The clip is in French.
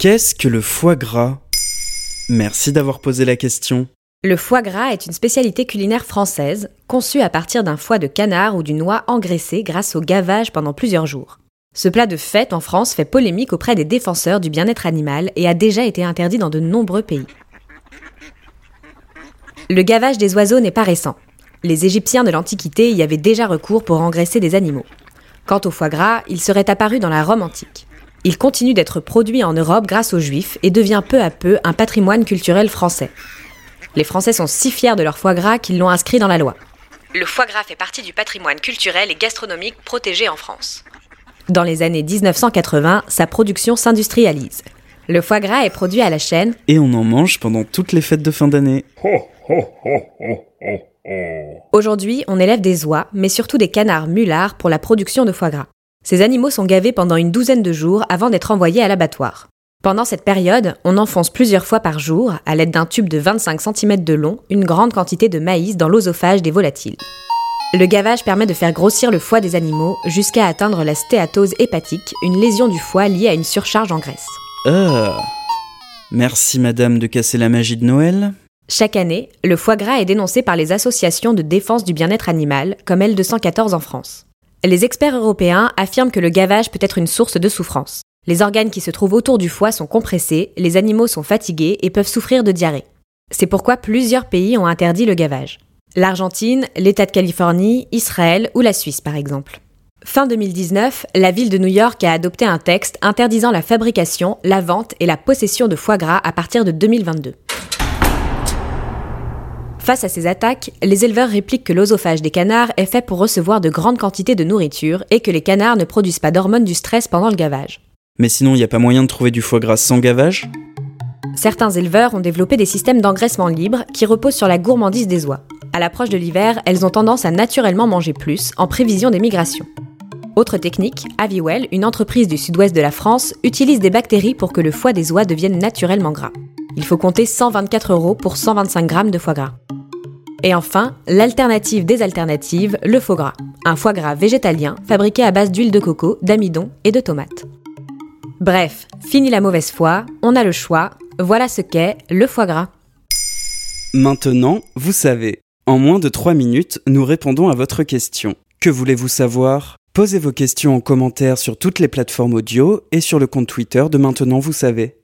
Qu'est-ce que le foie gras? Merci d'avoir posé la question. Le foie gras est une spécialité culinaire française, conçue à partir d'un foie de canard ou d'une noix engraissée grâce au gavage pendant plusieurs jours. Ce plat de fête en France fait polémique auprès des défenseurs du bien-être animal et a déjà été interdit dans de nombreux pays. Le gavage des oiseaux n'est pas récent. Les Égyptiens de l'Antiquité y avaient déjà recours pour engraisser des animaux. Quant au foie gras, il serait apparu dans la Rome antique. Il continue d'être produit en Europe grâce aux Juifs et devient peu à peu un patrimoine culturel français. Les Français sont si fiers de leur foie gras qu'ils l'ont inscrit dans la loi. Le foie gras fait partie du patrimoine culturel et gastronomique protégé en France. Dans les années 1980, sa production s'industrialise. Le foie gras est produit à la chaîne Et on en mange pendant toutes les fêtes de fin d'année. Aujourd'hui, on élève des oies, mais surtout des canards mulards pour la production de foie gras. Ces animaux sont gavés pendant une douzaine de jours avant d'être envoyés à l'abattoir. Pendant cette période, on enfonce plusieurs fois par jour, à l'aide d'un tube de 25 cm de long, une grande quantité de maïs dans l'osophage des volatiles. Le gavage permet de faire grossir le foie des animaux jusqu'à atteindre la stéatose hépatique, une lésion du foie liée à une surcharge en graisse. Ah Merci madame de casser la magie de Noël. Chaque année, le foie gras est dénoncé par les associations de défense du bien-être animal, comme L214 en France. Les experts européens affirment que le gavage peut être une source de souffrance. Les organes qui se trouvent autour du foie sont compressés, les animaux sont fatigués et peuvent souffrir de diarrhée. C'est pourquoi plusieurs pays ont interdit le gavage. L'Argentine, l'État de Californie, Israël ou la Suisse par exemple. Fin 2019, la ville de New York a adopté un texte interdisant la fabrication, la vente et la possession de foie gras à partir de 2022. Face à ces attaques, les éleveurs répliquent que l'osophage des canards est fait pour recevoir de grandes quantités de nourriture et que les canards ne produisent pas d'hormones du stress pendant le gavage. Mais sinon, il n'y a pas moyen de trouver du foie gras sans gavage? Certains éleveurs ont développé des systèmes d'engraissement libre qui reposent sur la gourmandise des oies. À l'approche de l'hiver, elles ont tendance à naturellement manger plus en prévision des migrations. Autre technique, Aviwell, une entreprise du sud-ouest de la France, utilise des bactéries pour que le foie des oies devienne naturellement gras. Il faut compter 124 euros pour 125 grammes de foie gras. Et enfin, l'alternative des alternatives, le faux gras. Un foie gras végétalien fabriqué à base d'huile de coco, d'amidon et de tomates. Bref, fini la mauvaise foi, on a le choix, voilà ce qu'est le foie gras. Maintenant, vous savez. En moins de 3 minutes, nous répondons à votre question. Que voulez-vous savoir? Posez vos questions en commentaire sur toutes les plateformes audio et sur le compte Twitter de Maintenant, vous savez.